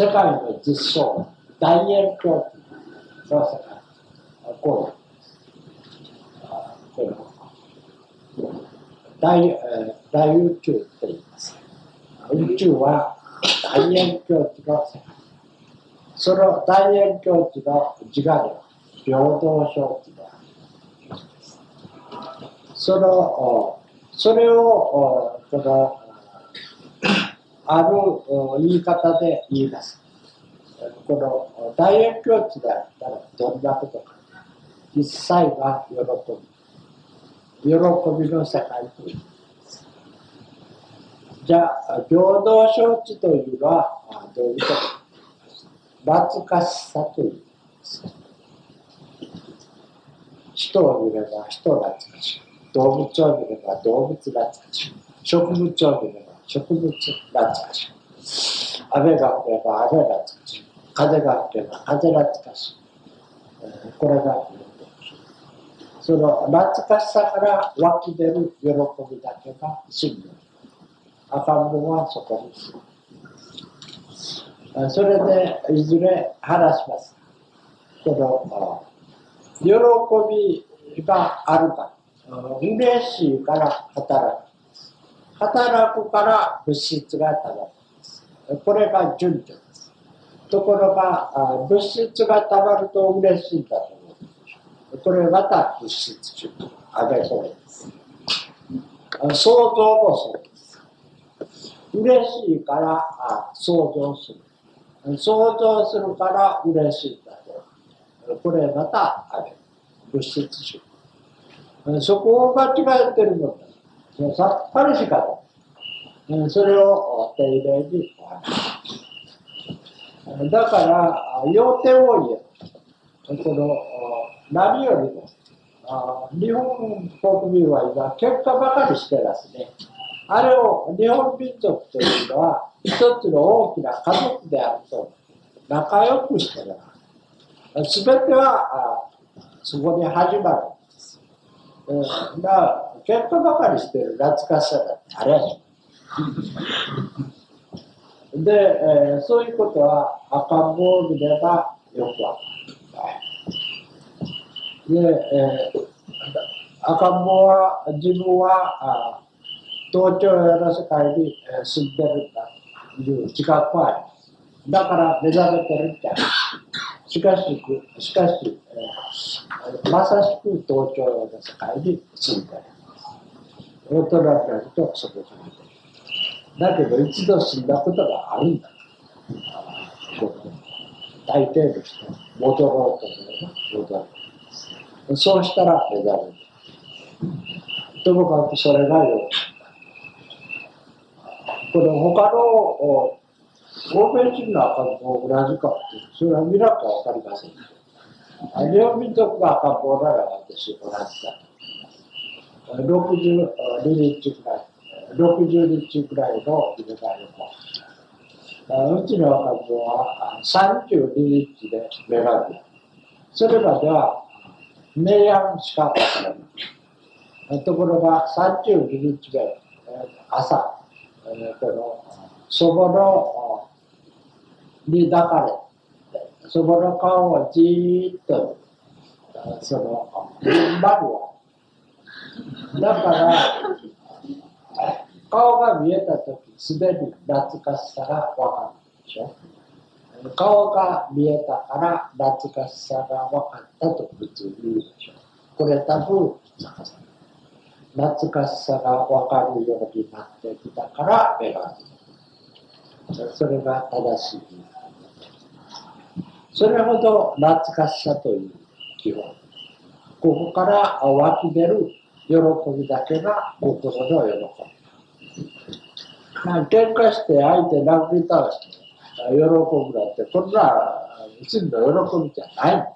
世界の実相、大円鏡の世界。こういう。これ大大宇宙と言います。宇宙は大円鏡地の世界。その大円鏡地の自我で平等承知である。その、それを、この、ある言い方で言います。この大円鏡地であったらどんなことか。一切が喜び。喜びの世界といます。じゃあ、平等承知というのはどういうことか。懐かしさという人を見れば人懐かしい。動物を見れば動物懐かしい。植物を見れば植物懐かしい。雨が降れば雨懐かしい。風が吹けば風懐かしい。これがその懐かしさから湧き出る喜びだけが真理。赤ん坊はそこにす。それでいずれ話します。この喜びがあるか、嬉しいから働く。働くから物質がたまる。これが順序です。ところが、物質がたまると嬉しいんだと思う。これまた物質順序。あげそれです。想像もそうです。嬉しいから想像する。想像するから嬉しいんだと。これまたあれ。物質主義。そこを間違えてるのだ。さっぱりしかない。それを丁寧にお話しだから、要点を言えこの、何よりも、日本国民は今、結果ばかりしてますね。あれを日本民族というのは、一つの大きな家族であると、仲良くしてる。すべてはそこに始まるんです。だから喧嘩ばかりしてる懐かしさだってあれで、えー、そういうことは赤ん坊を見ればよくわかる。で、えー、赤ん坊は自分はあ東京の世界に住んでるんだという自覚はあります。だから目覚めてるってしかし、しかし、えー、まさしく東京の世界に住んでる。大人になるとそこにだけど一度死んだことがあるんだ。大抵の人は戻ろうと思えば戻る。そうしたら目覚める。ともかくそれがよこの他の欧米人の赤ん坊同じかっていう、それは見なくわかりません。日本民族が赤ん坊なら私同じだと。62日くらい、60日くらいの夢がよくうちの赤ん坊は32日で目が出る。それまでは明暗しかわからない。ところが32日で朝、えこの祖母のに抱かれ祖母の顔をじーっとその丸をだから顔が見えた時すでに懐かしさが分かるでしょ？顔が見えたから懐かしさが分かったと普通に言うでしょこれ多分懐かしさが分かるようになってきたから目がそれが正しい。それほど懐かしさという基本。ここから湧き出る喜びだけが心の喜び。まあ、喧嘩して相手殴り倒して喜ぶなんて、こんな真の喜びじゃない。